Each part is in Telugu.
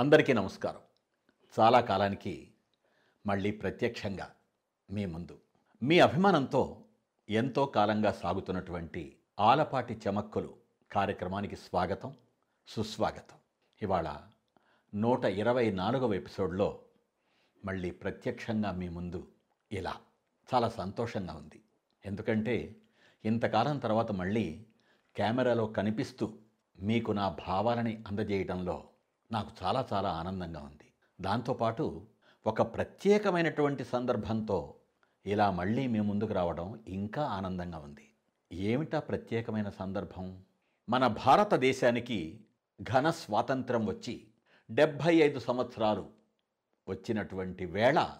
అందరికీ నమస్కారం. చాలా కాలానికి మళ్ళీ ప్రత్యక్షంగా మీ ముందు. మీ అభిమానంతో ఎంతో కాలంగా సాగుతున్నటువంటి ఆలపాటి చమక్కులు కార్యక్రమానికి స్వాగతం సుస్వాగతం. ఇవాళ నూట ఇరవై నాలుగవ ఎపిసోడ్లో మళ్ళీ ప్రత్యక్షంగా మీ ముందు ఇలా. చాలా సంతోషంగా ఉంది. ఎందుకంటే ఇంతకాలం తర్వాత మళ్ళీ కెమెరాలో కనిపిస్తూ మీకు నా భావాలని అందజేయడంలో నాకు చాలా చాలా ఆనందంగా ఉంది. దాంతోపాటు ఒక ప్రత్యేకమైనటువంటి సందర్భంతో ఇలా మళ్ళీ మీ ముందుకు రావడం ఇంకా ఆనందంగా ఉంది. ఏమిటా ప్రత్యేకమైన సందర్భం? మన భారతదేశానికి ఘన స్వాతంత్రం వచ్చి డెబ్భై ఐదు సంవత్సరాలు వచ్చినటువంటి వేళ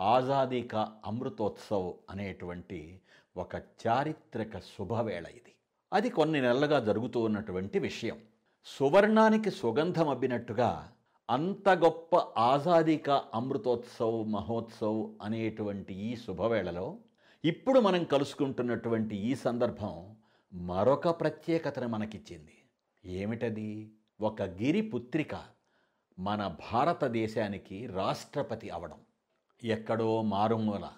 ఆజాదీ కా అమృతోత్సవ్ అనేటువంటి ఒక చారిత్రక శుభవేళ ఇది. అది కొన్ని నెలలుగా జరుగుతూ ఉన్నటువంటి విషయం. సువర్ణానికి సుగంధం అబ్బినట్టుగా అంత గొప్ప ఆజాదీక అమృతోత్సవ్ మహోత్సవ్ అనేటువంటి ఈ శుభవేళలో ఇప్పుడు మనం కలుసుకుంటున్నటువంటి ఈ సందర్భం మరొక ప్రత్యేకతను మనకిచ్చింది. ఏమిటది? ఒక గిరి పుత్రిక మన భారతదేశానికి రాష్ట్రపతి అవడం. ఎక్కడో మారుమూల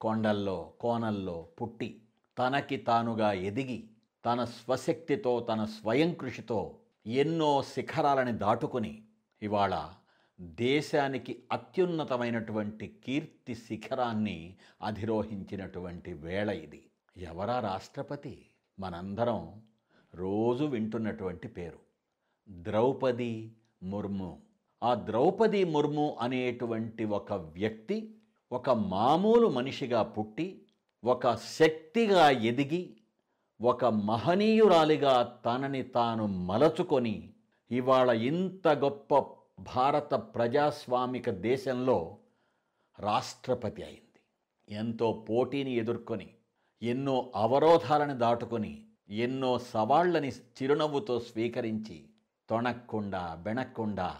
కొండల్లో కోనల్లో పుట్టి తనకి తానుగా ఎదిగి తన స్వశక్తితో తన స్వయం కృషితో ఎన్నో శిఖరాలని దాటుకుని ఇవాళ దేశానికి అత్యున్నతమైనటువంటి కీర్తి శిఖరాన్ని అధిరోహించినటువంటి వేళ ఇది. ఎవరా రాష్ట్రపతి? మనందరం రోజు వింటున్నటువంటి పేరు. ద్రౌపది ముర్ము. ఆ ద్రౌపది ముర్ము అనేటువంటి ఒక వ్యక్తి ఒక మామూలు మనిషిగా పుట్టి ఒక శక్తిగా ఎదిగి ఒక మహనీయురాలిగా తనని తాను మలచుకొని ఇవాళ ఇంత గొప్ప భారత ప్రజాస్వామిక దేశంలో రాష్ట్రపతి అయింది. ఎంతో పోటీని ఎదుర్కొని ఎన్నో అవరోధాలను దాటుకొని ఎన్నో సవాళ్ళని చిరునవ్వుతో స్వీకరించి తొణక్కుండా బెణక్కుండా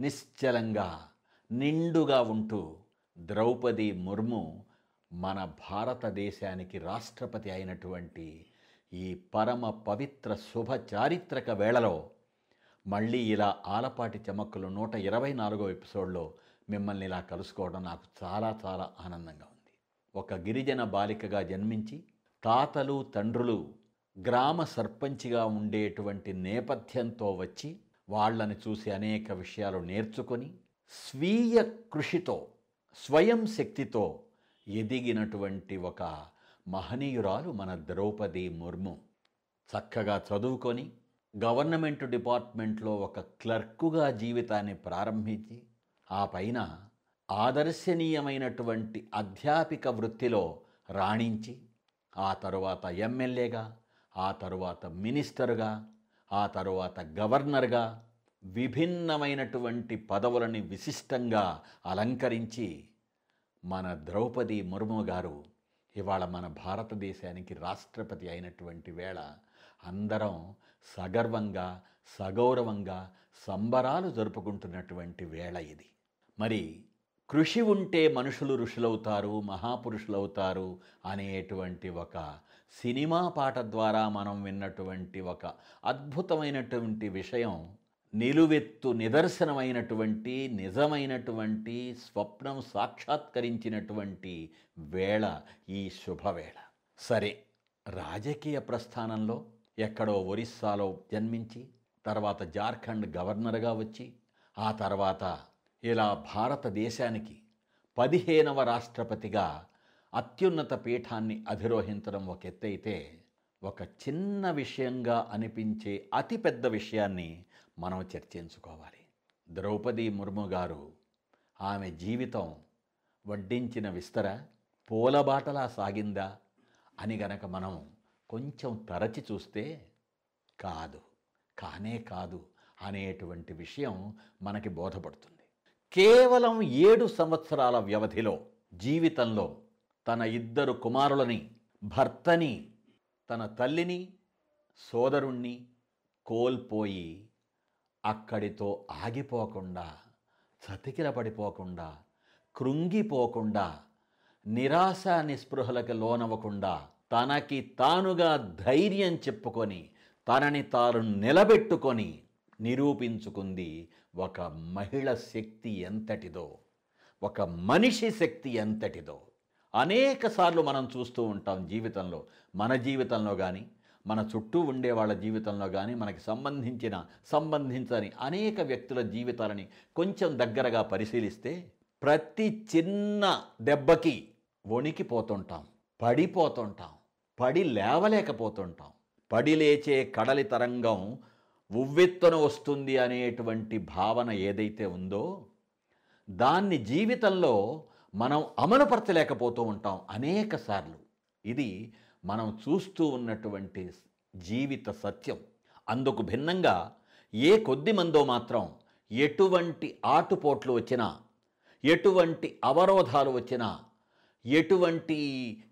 నిశ్చలంగా నిండుగా ఉంటూ ద్రౌపది ముర్ము మన భారతదేశానికి రాష్ట్రపతి అయినటువంటి ఈ పరమ పవిత్ర శుభ చారిత్రక వేళలో మళ్ళీ ఇలా ఆలపాటి చమక్కులు నూట ఇరవై నాలుగో ఎపిసోడ్లో మిమ్మల్ని ఇలా కలుసుకోవడం నాకు చాలా చాలా ఆనందంగా ఉంది. ఒక గిరిజన బాలికగా జన్మించి తాతలు తండ్రులు గ్రామ సర్పంచిగా ఉండేటువంటి నేపథ్యంతో వచ్చి వాళ్ళని చూసి అనేక విషయాలు నేర్చుకొని స్వీయ కృషితో స్వయం శక్తితో ఎదిగినటువంటి ఒక మహనీయురాలు మన ద్రౌపది ముర్ము. చక్కగా చదువుకొని గవర్నమెంట్ డిపార్ట్మెంట్లో ఒక క్లర్కుగా జీవితాన్ని ప్రారంభించి ఆ పైన ఆదర్శనీయమైనటువంటి అధ్యాపిక వృత్తిలో రాణించి ఆ తరువాత ఎమ్మెల్యేగా ఆ తరువాత మినిస్టర్గా ఆ తరువాత గవర్నర్గా విభిన్నమైనటువంటి పదవులని విశిష్టంగా అలంకరించి మన ద్రౌపది ముర్ము గారు ఇవాళ మన భారతదేశానికి రాష్ట్రపతి అయినటువంటి వేళ అందరం సగర్వంగా సగౌరవంగా సంబరాలు జరుపుకుంటున్నటువంటి వేళ ఇది. మరి కృషి ఉంటే మనుషులు ఋషులవుతారు మహాపురుషులవుతారు అనేటువంటి ఒక సినిమా పాట ద్వారా మనం విన్నటువంటి ఒక అద్భుతమైనటువంటి విషయం నిలువెత్తు నిదర్శనమైనటువంటి నిజమైనటువంటి స్వప్నం సాక్షాత్కరించినటువంటి వేళ ఈ శుభవేళ. సరే రాజకీయ ప్రస్థానంలో ఎక్కడో ఒరిస్సాలో జన్మించి తర్వాత జార్ఖండ్ గవర్నర్గా వచ్చి ఆ తర్వాత ఇలా భారతదేశానికి పదిహేనవ రాష్ట్రపతిగా అత్యున్నత పీఠాన్ని అధిరోహించడం ఒక ఎత్తైతే ఒక చిన్న విషయంగా అనిపించే అతిపెద్ద విషయాన్ని మనం చర్చించుకోవాలి. ద్రౌపది ముర్ము గారు ఆమె జీవితం వడ్డించిన విస్తర పూలబాటలా సాగిందా అని గనక మనం కొంచెం తరచి చూస్తే కాదు కానే కాదు అనేటువంటి విషయం మనకి బోధపడుతుంది. కేవలం ఏడు సంవత్సరాల వ్యవధిలో జీవితంలో తన ఇద్దరు కుమారులని భర్తని తన తల్లిని సోదరుణ్ణి కోల్పోయి అక్కడితో ఆగిపోకుండా చతికిల పడిపోకుండా కృంగిపోకుండా నిరాశ నిస్పృహలకు లోనవ్వకుండా తనకి తానుగా ధైర్యం చెప్పుకొని తనని తాను నిలబెట్టుకొని నిరూపించుకుంది ఒక మహిళ శక్తి ఎంతటిదో ఒక మనిషి శక్తి ఎంతటిదో. అనేక సార్లు మనం చూస్తూ ఉంటాం జీవితంలో. మన జీవితంలో కానీ మన చుట్టూ ఉండే వాళ్ళ జీవితంలో కానీ మనకి సంబంధించిన సంబంధించని అనేక వ్యక్తుల జీవితాలని కొంచెం దగ్గరగా పరిశీలిస్తే ప్రతి చిన్న దెబ్బకి వణికిపోతుంటాం పడిపోతుంటాం పడి లేవలేకపోతుంటాం. పడి లేచే కడలి తరంగం ఉవ్వెత్తున వస్తుంది అనేటువంటి భావన ఏదైతే ఉందో దాన్ని జీవితంలో మనం అమలుపరచలేకపోతూ ఉంటాం అనేక సార్లు. ఇది మనం చూస్తూ ఉన్నటువంటి జీవిత సత్యం. అందుకు భిన్నంగా ఏ కొద్ది మందో మాత్రం ఎటువంటి ఆటుపోట్లు వచ్చినా ఎటువంటి అవరోధాలు వచ్చినా ఎటువంటి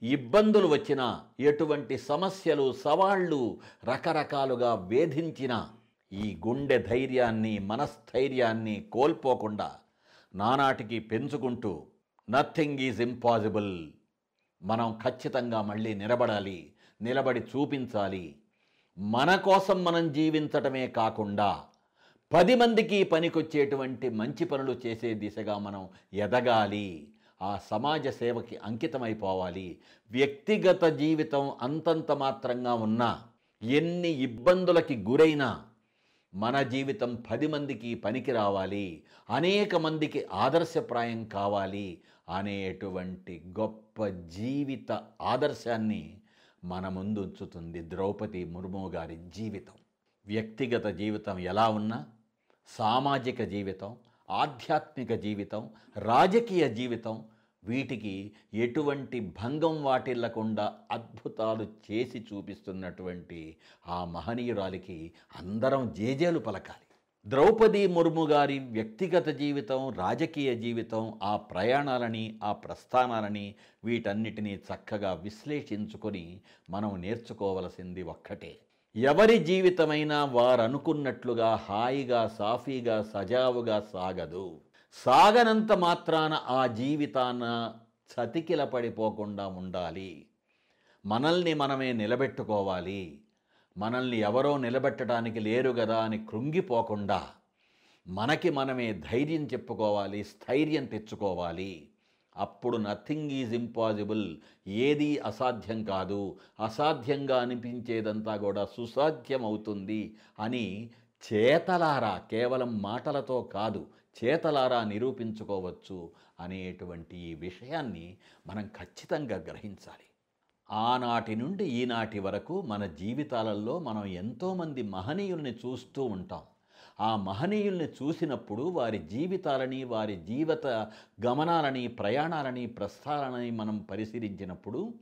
ఇబ్బందులు వచ్చినా ఎటువంటి సమస్యలు సవాళ్ళు రకరకాలుగా వేధించిన ఈ గుండె ధైర్యాన్ని మనస్థైర్యాన్ని కోల్పోకుండా నానాటికి పెంచుకుంటూ నథింగ్ ఈజ్ ఇంపాసిబుల్ మనం ఖచ్చితంగా మళ్ళీ నిలబడాలి నిలబడి చూపించాలి. మన కోసం మనం జీవించటమే కాకుండా పది మందికి పనికొచ్చేటువంటి మంచి పనులు చేసే దిశగా మనం ఎదగాలి. ఆ సమాజ సేవకి అంకితమైపోవాలి. వ్యక్తిగత జీవితం అంతంత మాత్రంగా ఉన్నా ఎన్ని ఇబ్బందులకి గురైనా మన జీవితం పది మందికి పనికి రావాలి అనేక మందికి ఆదర్శప్రాయం కావాలి అనేటువంటి గొప్ప జీవిత ఆదర్శాన్ని మన ముందు ఉంచుతుంది ద్రౌపది ముర్ము గారి జీవితం. వ్యక్తిగత జీవితం ఎలా ఉన్నా సామాజిక జీవితం ఆధ్యాత్మిక జీవితం రాజకీయ జీవితం వీటికి ఎటువంటి భంగం వాటిల్లకుండా అద్భుతాలు చేసి చూపిస్తున్నటువంటి ఆ మహనీయురాలికి అందరం జేజేలు పలకాలి. ద్రౌపది ముర్ము గారి వ్యక్తిగత జీవితం రాజకీయ జీవితం ఆ ప్రయాణాలని ఆ ప్రస్థానాలని వీటన్నిటినీ చక్కగా విశ్లేషించుకొని మనం నేర్చుకోవలసింది ఒక్కటే. ఎవరి జీవితమైనా వారనుకున్నట్లుగా హాయిగా సాఫీగా సజావుగా సాగదు. సాగనంత మాత్రాన ఆ జీవితాన చతికిల పడిపోకుండా ఉండాలి. మనల్ని మనమే నిలబెట్టుకోవాలి. మనల్ని ఎవరో నిలబెట్టడానికి లేరు కదా అని కృంగిపోకుండా మనకి మనమే ధైర్యం చెప్పుకోవాలి స్థైర్యం తెచ్చుకోవాలి. అప్పుడు నథింగ్ ఈజ్ ఇంపాసిబుల్. ఏది అసాధ్యం కాదు. అసాధ్యంగా అనిపించేదంతా కూడా సుసాధ్యం అవుతుంది అని చేతలారా కేవలం మాటలతో కాదు చేతలారా నిరూపించుకోవచ్చు అనేటువంటి ఈ విషయాన్ని మనం ఖచ్చితంగా గ్రహించాలి. ఆనాటి నుండి ఈనాటి వరకు మన జీవితాలలో మనం ఎంతోమంది మహనీయుల్ని చూస్తూ ఉంటాం. ఆ మహనీయుల్ని చూసినప్పుడు వారి జీవితాలని వారి జీవిత గమనాలని ప్రయాణాలని ప్రస్థానాలని మనం పరిశీలించినప్పుడు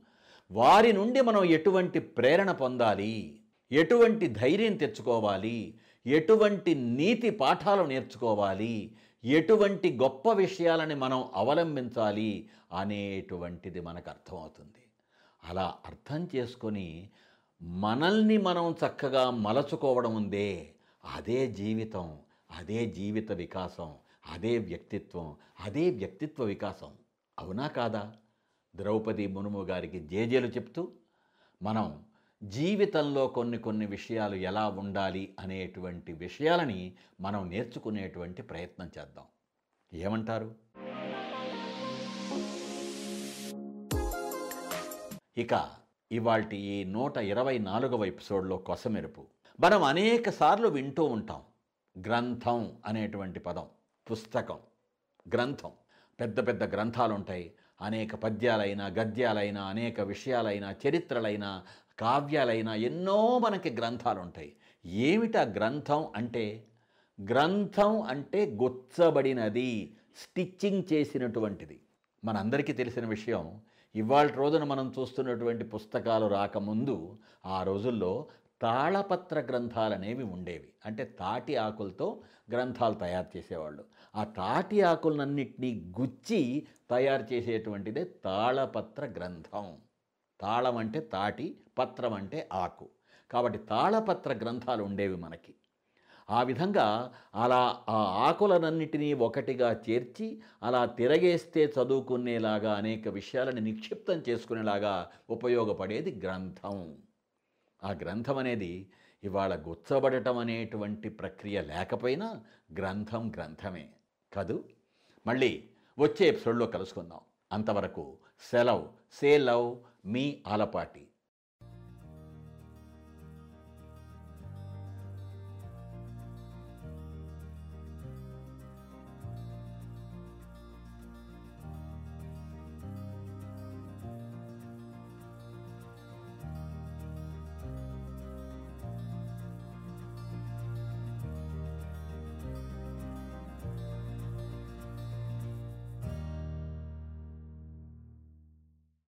వారి నుండి మనం ఎటువంటి ప్రేరణ పొందాలి? ఎటువంటి ధైర్యం తెచ్చుకోవాలి? ఎటువంటి నీతి పాఠాలు నేర్చుకోవాలి? ఎటువంటి గొప్ప విషయాలని మనం అవలంబించాలి అనేటువంటిది మనకు అర్థమవుతుంది. అలా అర్థం చేసుకొని మనల్ని మనం చక్కగా మలచుకోవడం ఉందే అదే జీవితం అదే జీవిత వికాసం అదే వ్యక్తిత్వం అదే వ్యక్తిత్వ వికాసం. అవునా కాదా? ద్రౌపది మునుము గారికి జేజేలు చెప్తూ మనం జీవితంలో కొన్ని కొన్ని విషయాలు ఎలా ఉండాలి అనేటువంటి విషయాలని మనం నేర్చుకునేటువంటి ప్రయత్నం చేద్దాం. ఏమంటారు? ఇక ఇవాల్టి ఈ నూట ఇరవై నాలుగవ ఎపిసోడ్లో కొసమెరుపు. మనం అనేక సార్లు వింటూ ఉంటాం. గ్రంథం అనేటువంటి పదం పుస్తకం గ్రంథం. పెద్ద పెద్ద గ్రంథాలు ఉంటాయి అనేక పద్యాలైనా గద్యాలైనా అనేక విషయాలైనా చరిత్రలైనా కావ్యాలైనా ఎన్నో మనకి గ్రంథాలు ఉంటాయి ఏమిటా గ్రంథం అంటే? గ్రంథం అంటే గొచ్చబడినది స్టిచ్చింగ్ చేసినటువంటిది. మనందరికీ తెలిసిన విషయం ఇవాళ రోజున మనం చూస్తున్నటువంటి పుస్తకాలు రాకముందు ఆ రోజుల్లో తాళపత్ర గ్రంథాలు అనేవి ఉండేవి. అంటే తాటి ఆకులతో గ్రంథాలు తయారు చేసేవాళ్ళు. ఆ తాటి ఆకులన్నింటినీ గుచ్చి తయారు చేసేటువంటిదే తాళపత్ర గ్రంథం. తాళం అంటే తాటి పత్రం అంటే ఆకు. కాబట్టి తాళపత్ర గ్రంథాలు ఉండేవి మనకి. ఆ విధంగా అలా ఆ ఆకులనన్నిటినీ ఒకటిగా చేర్చి అలా తిరగేస్తే చదువుకునేలాగా అనేక విషయాలను నిక్షిప్తం చేసుకునేలాగా ఉపయోగపడేది గ్రంథం. ఆ గ్రంథం అనేది ఇవాళ గుచ్చబడటం అనేటువంటి ప్రక్రియ లేకపోయినా గ్రంథం గ్రంథమే. కదూ? మళ్ళీ వచ్చే ఎపిసోడ్లో కలుసుకుందాం. అంతవరకు సెలవ్. సే లవ్ మీ ఆలపాటి.